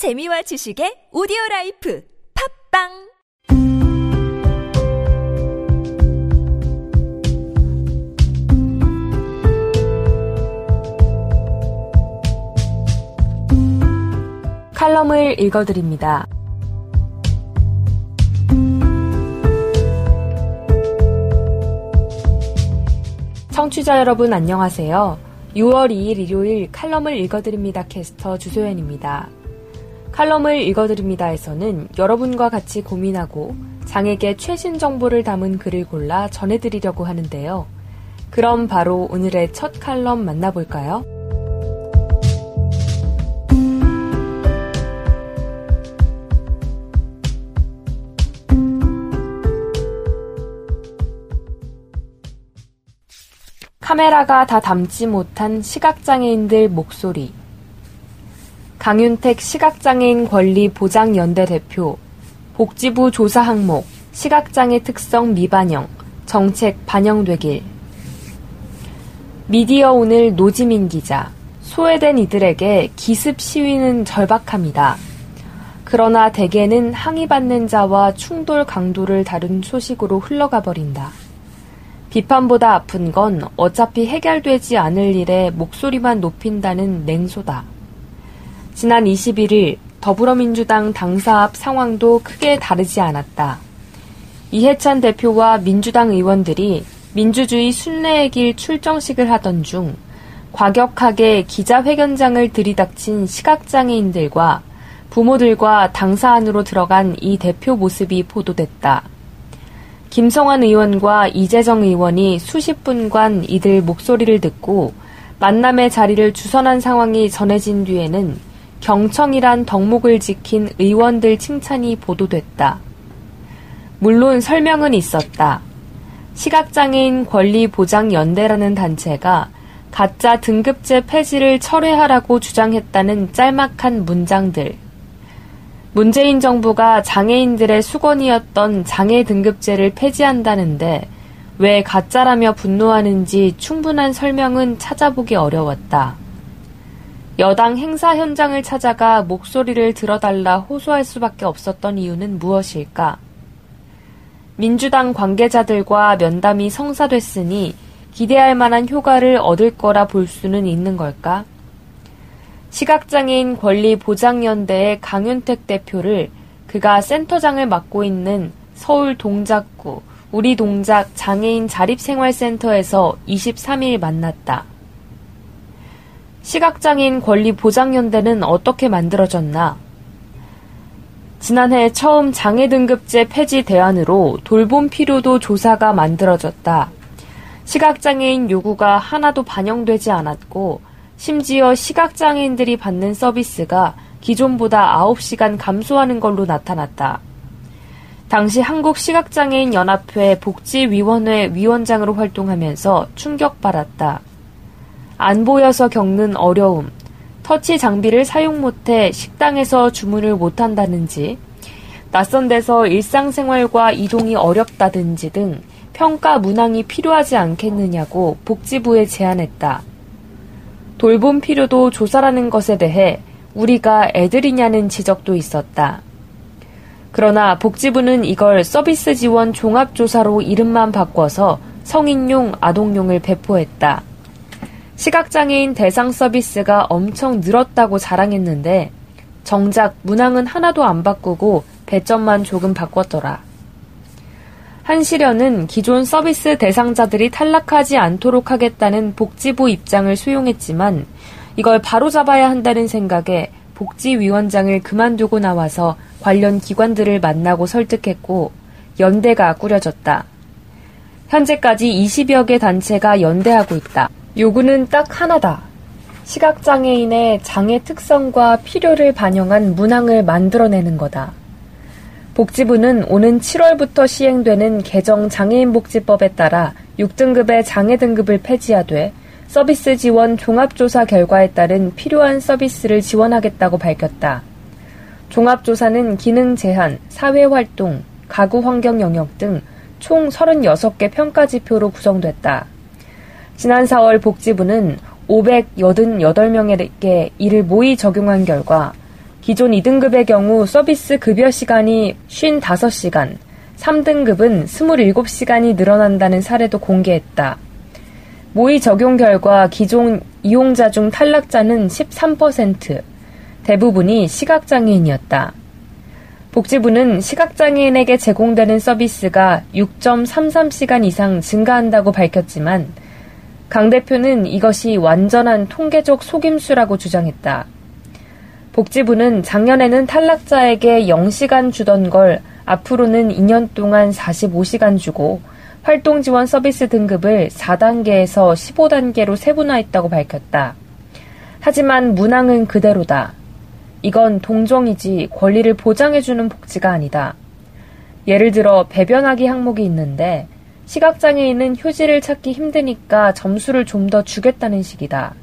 재미와 지식의 오디오 라이프 팝빵 칼럼을 읽어드립니다. 청취자 여러분 안녕하세요. 6월 2일 일요일 칼럼을 읽어드립니다 캐스터 주소연입니다. 칼럼을 읽어드립니다에서는 여러분과 같이 고민하고 장에게 최신 정보를 담은 글을 골라 전해드리려고 하는데요. 그럼 바로 오늘의 첫 칼럼 만나볼까요? 카메라가 다 담지 못한 시각장애인들 목소리. 강윤택 시각장애인 권리 보장연대 대표, 복지부 조사 항목, 시각장애 특성 미반영, 정책 반영되길. 미디어 오늘 노지민 기자, 소외된 이들에게 기습 시위는 절박합니다. 그러나 대개는 항의받는 자와 충돌 강도를 다룬 소식으로 흘러가 버린다. 비판보다 아픈 건 어차피 해결되지 않을 일에 목소리만 높인다는 냉소다. 지난 21일 더불어민주당 당사 앞 상황도 크게 다르지 않았다. 이해찬 대표와 민주당 의원들이 민주주의 순례의 길 출정식을 하던 중 과격하게 기자회견장을 들이닥친 시각장애인들과 부모들과 당사 안으로 들어간 이 대표 모습이 보도됐다. 김성환 의원과 이재정 의원이 수십 분간 이들 목소리를 듣고 만남의 자리를 주선한 상황이 전해진 뒤에는 경청이란 덕목을 지킨 의원들 칭찬이 보도됐다. 물론 설명은 있었다. 시각장애인 권리보장연대라는 단체가 가짜 등급제 폐지를 철회하라고 주장했다는 짤막한 문장들. 문재인 정부가 장애인들의 수건이었던 장애 등급제를 폐지한다는데 왜 가짜라며 분노하는지 충분한 설명은 찾아보기 어려웠다. 여당 행사 현장을 찾아가 목소리를 들어달라 호소할 수밖에 없었던 이유는 무엇일까? 민주당 관계자들과 면담이 성사됐으니 기대할 만한 효과를 얻을 거라 볼 수는 있는 걸까? 시각장애인 권리보장연대의 강윤택 대표를 그가 센터장을 맡고 있는 서울 동작구 우리 동작 장애인 자립생활센터에서 23일 만났다. 시각장애인 권리 보장연대는 어떻게 만들어졌나? 지난해 처음 장애 등급제 폐지 대안으로 돌봄 필요도 조사가 만들어졌다. 시각장애인 요구가 하나도 반영되지 않았고 심지어 시각장애인들이 받는 서비스가 기존보다 9시간 감소하는 걸로 나타났다. 당시 한국시각장애인 연합회 복지위원회 위원장으로 활동하면서 충격받았다. 안 보여서 겪는 어려움, 터치 장비를 사용 못해 식당에서 주문을 못한다든지, 낯선 데서 일상생활과 이동이 어렵다든지 등 평가 문항이 필요하지 않겠느냐고 복지부에 제안했다. 돌봄 필요도 조사라는 것에 대해 우리가 애들이냐는 지적도 있었다. 그러나 복지부는 이걸 서비스 지원 종합조사로 이름만 바꿔서 성인용, 아동용을 배포했다. 시각장애인 대상 서비스가 엄청 늘었다고 자랑했는데 정작 문항은 하나도 안 바꾸고 배점만 조금 바꿨더라. 한시련은 기존 서비스 대상자들이 탈락하지 않도록 하겠다는 복지부 입장을 수용했지만 이걸 바로잡아야 한다는 생각에 복지위원장을 그만두고 나와서 관련 기관들을 만나고 설득했고 연대가 꾸려졌다. 현재까지 20여 개 단체가 연대하고 있다. 요구는 딱 하나다. 시각장애인의 장애 특성과 필요를 반영한 문항을 만들어내는 거다. 복지부는 오는 7월부터 시행되는 개정 장애인복지법에 따라 6등급의 장애 등급을 폐지하되 서비스 지원 종합조사 결과에 따른 필요한 서비스를 지원하겠다고 밝혔다. 종합조사는 기능 제한, 사회활동, 가구 환경 영역 등 총 36개 평가 지표로 구성됐다. 지난 4월 복지부는 588명에게 이를 모의 적용한 결과 기존 2등급의 경우 서비스 급여 시간이 55시간, 3등급은 27시간이 늘어난다는 사례도 공개했다. 모의 적용 결과 기존 이용자 중 탈락자는 13%, 대부분이 시각장애인이었다. 복지부는 시각장애인에게 제공되는 서비스가 6.33시간 이상 증가한다고 밝혔지만 강 대표는 이것이 완전한 통계적 속임수라고 주장했다. 복지부는 작년에는 탈락자에게 0시간 주던 걸 앞으로는 2년 동안 45시간 주고 활동 지원 서비스 등급을 4단계에서 15단계로 세분화했다고 밝혔다. 하지만 문항은 그대로다. 이건 동정이지 권리를 보장해주는 복지가 아니다. 예를 들어 배변하기 항목이 있는데 시각장애인은 휴지를 찾기 힘드니까 점수를 좀 더 주겠다는 식이다.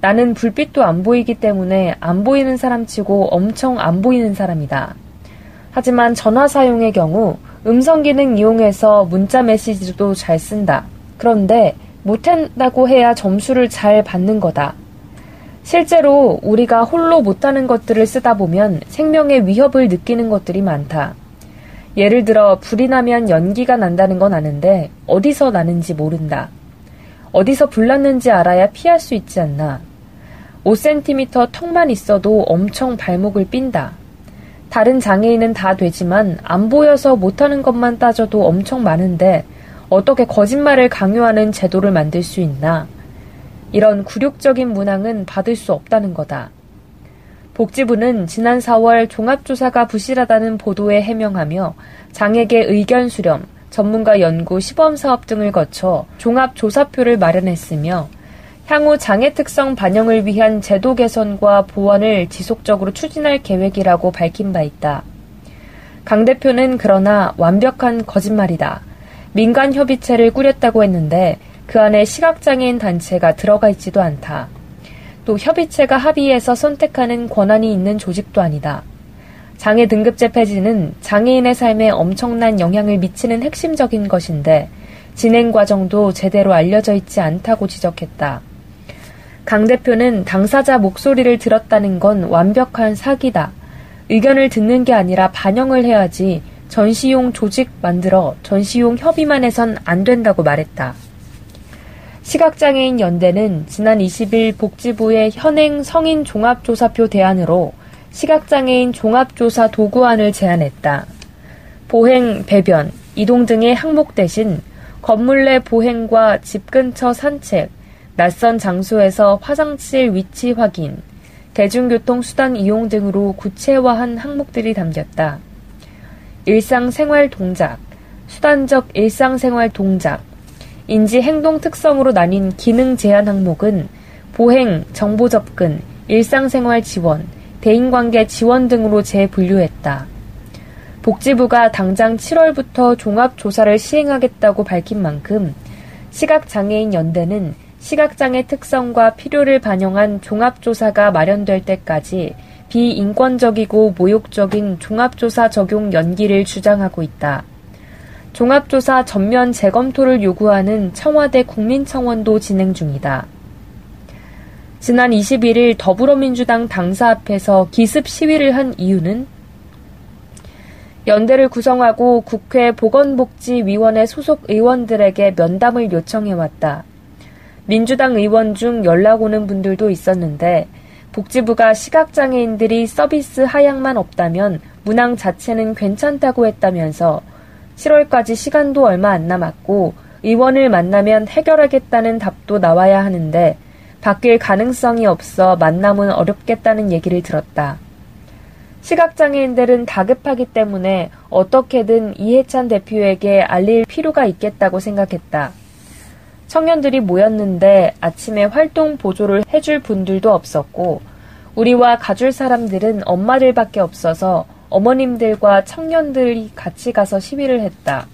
나는 불빛도 안 보이기 때문에 안 보이는 사람 치고 엄청 안 보이는 사람이다. 하지만 전화 사용의 경우 음성 기능 이용해서 문자 메시지도 잘 쓴다. 그런데 못한다고 해야 점수를 잘 받는 거다. 실제로 우리가 홀로 못하는 것들을 쓰다 보면 생명의 위협을 느끼는 것들이 많다. 예를 들어 불이 나면 연기가 난다는 건 아는데 어디서 나는지 모른다. 어디서 불났는지 알아야 피할 수 있지 않나. 5cm 턱만 있어도 엄청 발목을 삔다. 다른 장애인은 다 되지만 안 보여서 못하는 것만 따져도 엄청 많은데 어떻게 거짓말을 강요하는 제도를 만들 수 있나? 이런 굴욕적인 문항은 받을 수 없다는 거다. 복지부는 지난 4월 종합조사가 부실하다는 보도에 해명하며 장애계 의견 수렴, 전문가 연구 시범 사업 등을 거쳐 종합 조사표를 마련했으며 향후 장애 특성 반영을 위한 제도 개선과 보완을 지속적으로 추진할 계획이라고 밝힌 바 있다. 강 대표는 그러나 완벽한 거짓말이다. 민간 협의체를 꾸렸다고 했는데 그 안에 시각장애인 단체가 들어가 있지도 않다. 또 협의체가 합의해서 선택하는 권한이 있는 조직도 아니다. 장애 등급제 폐지는 장애인의 삶에 엄청난 영향을 미치는 핵심적인 것인데 진행 과정도 제대로 알려져 있지 않다고 지적했다. 강 대표는 당사자 목소리를 들었다는 건 완벽한 사기다. 의견을 듣는 게 아니라 반영을 해야지 전시용 조직 만들어 전시용 협의만 해선 안 된다고 말했다. 시각장애인 연대는 지난 20일 복지부의 현행 성인 종합조사표 대안으로 시각장애인 종합조사 도구안을 제안했다. 보행, 배변, 이동 등의 항목 대신 건물 내 보행과 집 근처 산책, 낯선 장소에서 화장실 위치 확인, 대중교통 수단 이용 등으로 구체화한 항목들이 담겼다. 일상생활 동작, 수단적 일상생활 동작, 인지 행동 특성으로 나뉜 기능 제한 항목은 보행, 정보 접근, 일상생활 지원, 대인관계 지원 등으로 재분류했다. 복지부가 당장 7월부터 종합조사를 시행하겠다고 밝힌 만큼 시각장애인 연대는 시각장애 특성과 필요를 반영한 종합조사가 마련될 때까지 비인권적이고 모욕적인 종합조사 적용 연기를 주장하고 있다. 종합조사 전면 재검토를 요구하는 청와대 국민청원도 진행 중이다. 지난 21일 더불어민주당 당사 앞에서 기습 시위를 한 이유는 연대를 구성하고 국회 보건복지위원회 소속 의원들에게 면담을 요청해왔다. 민주당 의원 중 연락 오는 분들도 있었는데 복지부가 시각장애인들이 서비스 하향만 없다면 문항 자체는 괜찮다고 했다면서 7월까지 시간도 얼마 안 남았고 의원을 만나면 해결하겠다는 답도 나와야 하는데 바뀔 가능성이 없어 만남은 어렵겠다는 얘기를 들었다. 시각장애인들은 다급하기 때문에 어떻게든 이해찬 대표에게 알릴 필요가 있겠다고 생각했다. 청년들이 모였는데 아침에 활동 보조를 해줄 분들도 없었고 우리와 가줄 사람들은 엄마들밖에 없어서 어머님들과 청년들이 같이 가서 시위를 했다.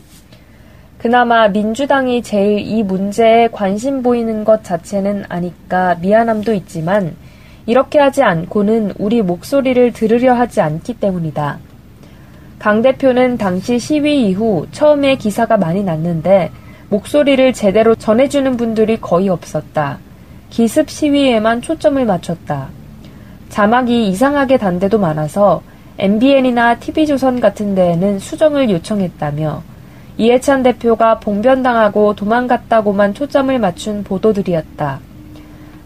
그나마 민주당이 제일 이 문제에 관심 보이는 것 자체는 아니까 미안함도 있지만 이렇게 하지 않고는 우리 목소리를 들으려 하지 않기 때문이다. 강 대표는 당시 시위 이후 처음에 기사가 많이 났는데 목소리를 제대로 전해주는 분들이 거의 없었다. 기습 시위에만 초점을 맞췄다. 자막이 이상하게 단 데도 많아서 MBN이나 TV조선 같은 데에는 수정을 요청했다며 이해찬 대표가 봉변당하고 도망갔다고만 초점을 맞춘 보도들이었다.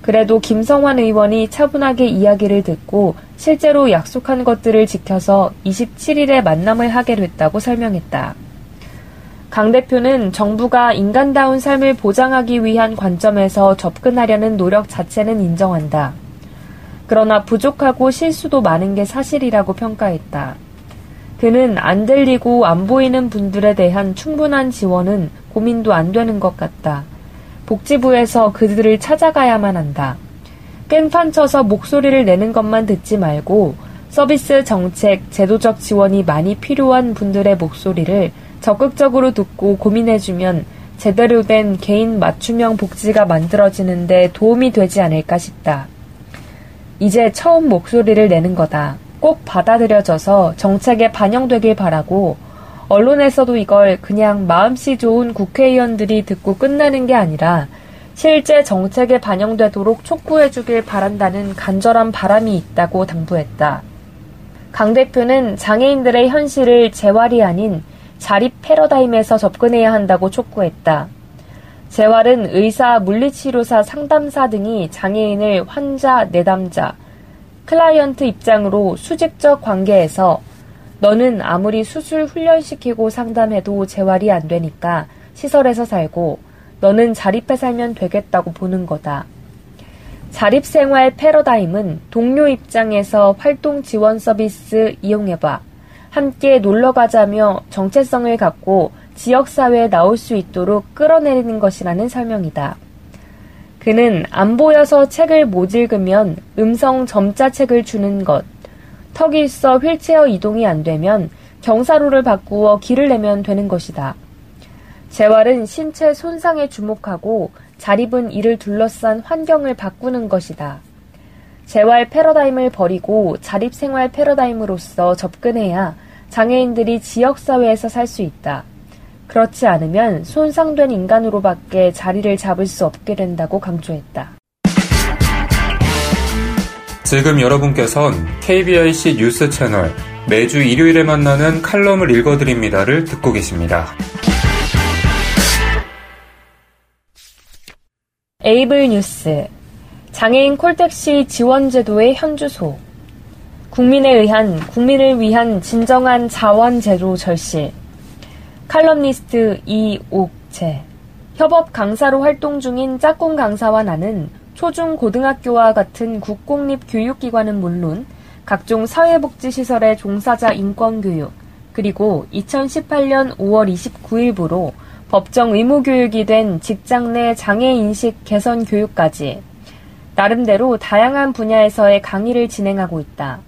그래도 김성환 의원이 차분하게 이야기를 듣고 실제로 약속한 것들을 지켜서 27일에 만남을 하게 됐다고 설명했다. 강 대표는 정부가 인간다운 삶을 보장하기 위한 관점에서 접근하려는 노력 자체는 인정한다. 그러나 부족하고 실수도 많은 게 사실이라고 평가했다. 그는 안 들리고 안 보이는 분들에 대한 충분한 지원은 고민도 안 되는 것 같다. 복지부에서 그들을 찾아가야만 한다. 깽판 쳐서 목소리를 내는 것만 듣지 말고 서비스 정책, 제도적 지원이 많이 필요한 분들의 목소리를 적극적으로 듣고 고민해주면 제대로 된 개인 맞춤형 복지가 만들어지는데 도움이 되지 않을까 싶다. 이제 처음 목소리를 내는 거다. 꼭 받아들여져서 정책에 반영되길 바라고 언론에서도 이걸 그냥 마음씨 좋은 국회의원들이 듣고 끝나는 게 아니라 실제 정책에 반영되도록 촉구해주길 바란다는 간절한 바람이 있다고 당부했다. 강 대표는 장애인들의 현실을 재활이 아닌 자립 패러다임에서 접근해야 한다고 촉구했다. 재활은 의사, 물리치료사, 상담사 등이 장애인을 환자, 내담자, 클라이언트 입장으로 수직적 관계에서 너는 아무리 수술 훈련시키고 상담해도 재활이 안 되니까 시설에서 살고 너는 자립해 살면 되겠다고 보는 거다. 자립생활 패러다임은 동료 입장에서 활동 지원 서비스 이용해봐. 함께 놀러 가자며 정체성을 갖고 지역사회에 나올 수 있도록 끌어내리는 것이라는 설명이다. 그는 안 보여서 책을 못 읽으면 음성 점자 책을 주는 것, 턱이 있어 휠체어 이동이 안 되면 경사로를 바꾸어 길을 내면 되는 것이다. 재활은 신체 손상에 주목하고 자립은 이를 둘러싼 환경을 바꾸는 것이다. 재활 패러다임을 버리고 자립생활 패러다임으로서 접근해야 장애인들이 지역사회에서 살 수 있다. 그렇지 않으면 손상된 인간으로밖에 자리를 잡을 수 없게 된다고 강조했다. 지금 여러분께선 KBIC 뉴스 채널 매주 일요일에 만나는 칼럼을 읽어드립니다를 듣고 계십니다. 에이블 뉴스 장애인 콜택시 지원제도의 현주소 국민에 의한 국민을 위한 진정한 자원제도 절실 칼럼니스트 이옥재 협업 강사로 활동 중인 짝꿍 강사와 나는 초중 고등학교와 같은 국공립 교육기관은 물론 각종 사회복지시설의 종사자 인권교육, 그리고 2018년 5월 29일부로 법정 의무교육이 된 직장 내 장애인식 개선 교육까지 나름대로 다양한 분야에서의 강의를 진행하고 있다.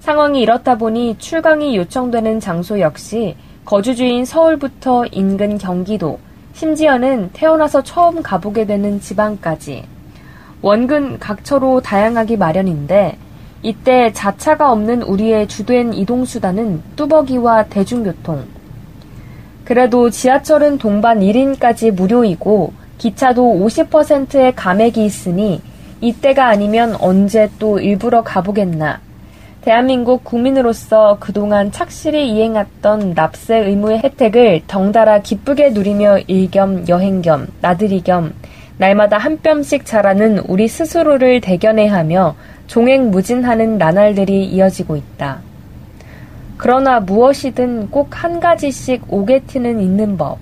상황이 이렇다 보니 출강이 요청되는 장소 역시 거주주인 서울부터 인근 경기도, 심지어는 태어나서 처음 가보게 되는 지방까지 원근 각처로 다양하기 마련인데 이때 자차가 없는 우리의 주된 이동수단은 뚜벅이와 대중교통. 그래도 지하철은 동반 1인까지 무료이고 기차도 50%의 감액이 있으니 이때가 아니면 언제 또 일부러 가보겠나. 대한민국 국민으로서 그동안 착실히 이행했던 납세 의무의 혜택을 덩달아 기쁘게 누리며 일겸 여행 겸 나들이 겸 날마다 한 뼘씩 자라는 우리 스스로를 대견해 하며 종횡무진하는 나날들이 이어지고 있다. 그러나 무엇이든 꼭 한 가지씩 오게티는 있는 법.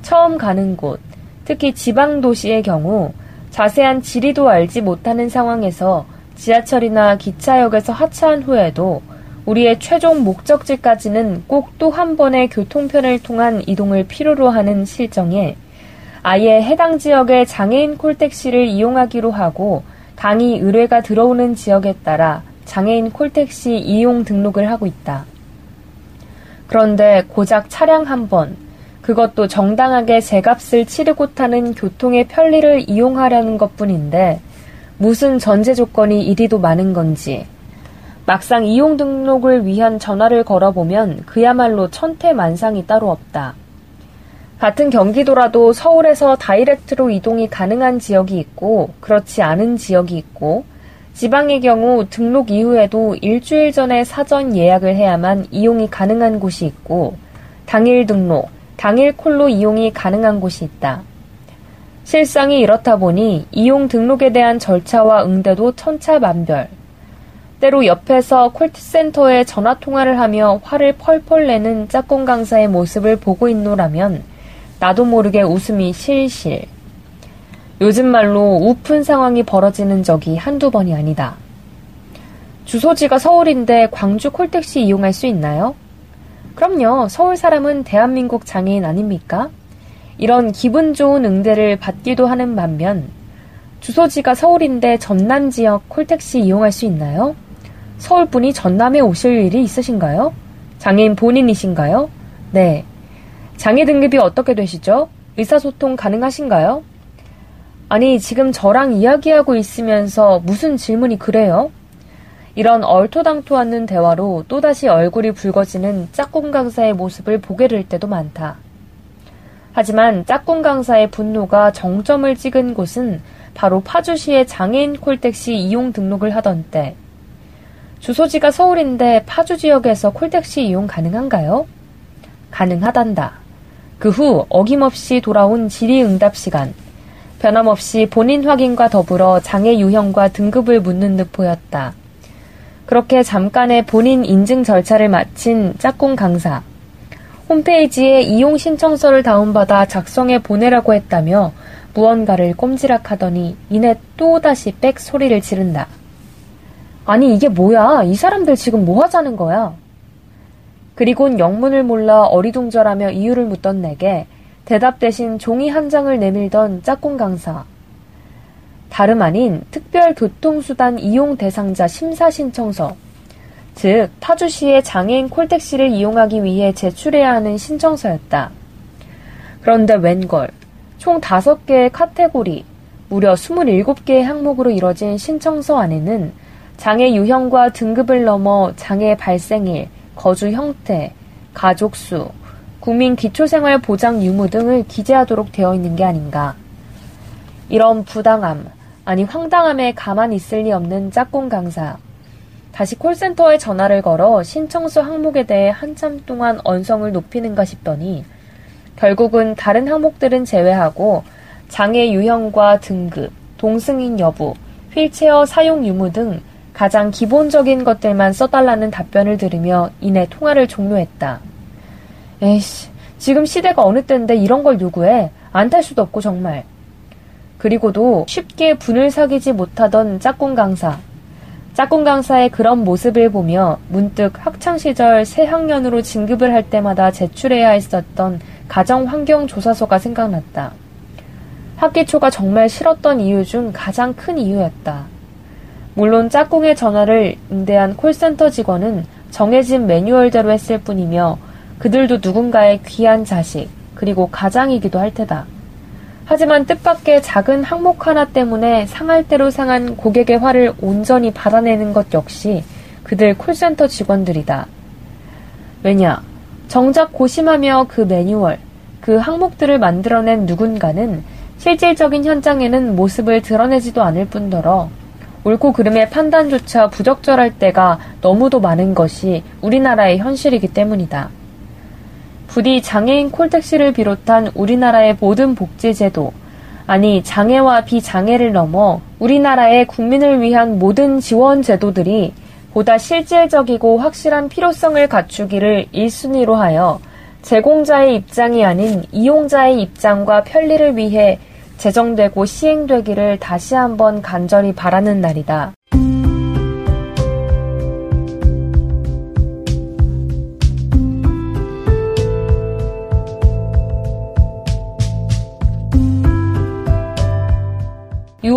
처음 가는 곳, 특히 지방 도시의 경우 자세한 지리도 알지 못하는 상황에서 지하철이나 기차역에서 하차한 후에도 우리의 최종 목적지까지는 꼭 또 한 번의 교통편을 통한 이동을 필요로 하는 실정에 아예 해당 지역의 장애인 콜택시를 이용하기로 하고 강의 의뢰가 들어오는 지역에 따라 장애인 콜택시 이용 등록을 하고 있다. 그런데 고작 차량 한 번, 그것도 정당하게 제값을 치르고 타는 교통의 편리를 이용하려는 것 뿐인데 무슨 전제 조건이 이리도 많은 건지 막상 이용 등록을 위한 전화를 걸어보면 그야말로 천태만상이 따로 없다. 같은 경기도라도 서울에서 다이렉트로 이동이 가능한 지역이 있고 그렇지 않은 지역이 있고 지방의 경우 등록 이후에도 일주일 전에 사전 예약을 해야만 이용이 가능한 곳이 있고 당일 등록, 당일 콜로 이용이 가능한 곳이 있다. 실상이 이렇다 보니 이용 등록에 대한 절차와 응대도 천차만별. 때로 옆에서 콜센터에 전화 통화를 하며 화를 펄펄 내는 짝꿍 강사의 모습을 보고 있노라면 나도 모르게 웃음이 실실. 요즘 말로 우픈 상황이 벌어지는 적이 한두 번이 아니다. 주소지가 서울인데 광주 콜택시 이용할 수 있나요? 그럼요. 서울 사람은 대한민국 장애인 아닙니까? 이런 기분 좋은 응대를 받기도 하는 반면 주소지가 서울인데 전남 지역 콜택시 이용할 수 있나요? 서울 분이 전남에 오실 일이 있으신가요? 장애인 본인이신가요? 네. 장애 등급이 어떻게 되시죠? 의사소통 가능하신가요? 아니, 지금 저랑 이야기하고 있으면서 무슨 질문이 그래요? 이런 얼토당토 않는 대화로 또다시 얼굴이 붉어지는 짝꿍 강사의 모습을 보게 될 때도 많다. 하지만 짝꿍 강사의 분노가 정점을 찍은 곳은 바로 파주시의 장애인 콜택시 이용 등록을 하던 때. 주소지가 서울인데 파주 지역에서 콜택시 이용 가능한가요? 가능하단다. 그 후 어김없이 돌아온 질의응답 시간. 변함없이 본인 확인과 더불어 장애 유형과 등급을 묻는 듯 보였다. 그렇게 잠깐의 본인 인증 절차를 마친 짝꿍 강사. 홈페이지에 이용 신청서를 다운받아 작성해 보내라고 했다며 무언가를 꼼지락하더니 이내 또다시 빽 소리를 지른다. 아니 이게 뭐야? 이 사람들 지금 뭐 하자는 거야? 그리곤 영문을 몰라 어리둥절하며 이유를 묻던 내게 대답 대신 종이 한 장을 내밀던 짝꿍 강사. 다름 아닌 특별 교통수단 이용 대상자 심사 신청서. 즉, 파주시의 장애인 콜택시를 이용하기 위해 제출해야 하는 신청서였다. 그런데 웬걸, 총 5개의 카테고리, 무려 27개의 항목으로 이뤄진 신청서 안에는 장애 유형과 등급을 넘어 장애 발생일, 거주 형태, 가족 수, 국민 기초생활 보장 유무 등을 기재하도록 되어 있는 게 아닌가. 이런 부당함, 아니 황당함에 가만히 있을 리 없는 짝꿍 강사. 다시 콜센터에 전화를 걸어 신청서 항목에 대해 한참 동안 언성을 높이는가 싶더니 결국은 다른 항목들은 제외하고 장애 유형과 등급, 동승인 여부, 휠체어 사용 유무 등 가장 기본적인 것들만 써달라는 답변을 들으며 이내 통화를 종료했다. 에이씨, 지금 시대가 어느 때인데 이런 걸 요구해? 안 탈 수도 없고 정말. 그리고도 쉽게 분을 사귀지 못하던 짝꿍 강사. 짝꿍 강사의 그런 모습을 보며 문득 학창시절 새 학년으로 진급을 할 때마다 제출해야 했었던 가정환경조사서가 생각났다. 학기 초가 정말 싫었던 이유 중 가장 큰 이유였다. 물론 짝꿍의 전화를 응대한 콜센터 직원은 정해진 매뉴얼대로 했을 뿐이며 그들도 누군가의 귀한 자식, 그리고 가장이기도 할 테다. 하지만 뜻밖의 작은 항목 하나 때문에 상할 대로 상한 고객의 화를 온전히 받아내는 것 역시 그들 콜센터 직원들이다. 왜냐? 정작 고심하며 그 매뉴얼, 그 항목들을 만들어낸 누군가는 실질적인 현장에는 모습을 드러내지도 않을 뿐더러 옳고 그름의 판단조차 부적절할 때가 너무도 많은 것이 우리나라의 현실이기 때문이다. 부디 장애인 콜택시를 비롯한 우리나라의 모든 복지제도, 아니 장애와 비장애를 넘어 우리나라의 국민을 위한 모든 지원 제도들이 보다 실질적이고 확실한 필요성을 갖추기를 1순위로 하여 제공자의 입장이 아닌 이용자의 입장과 편리를 위해 제정되고 시행되기를 다시 한번 간절히 바라는 날이다.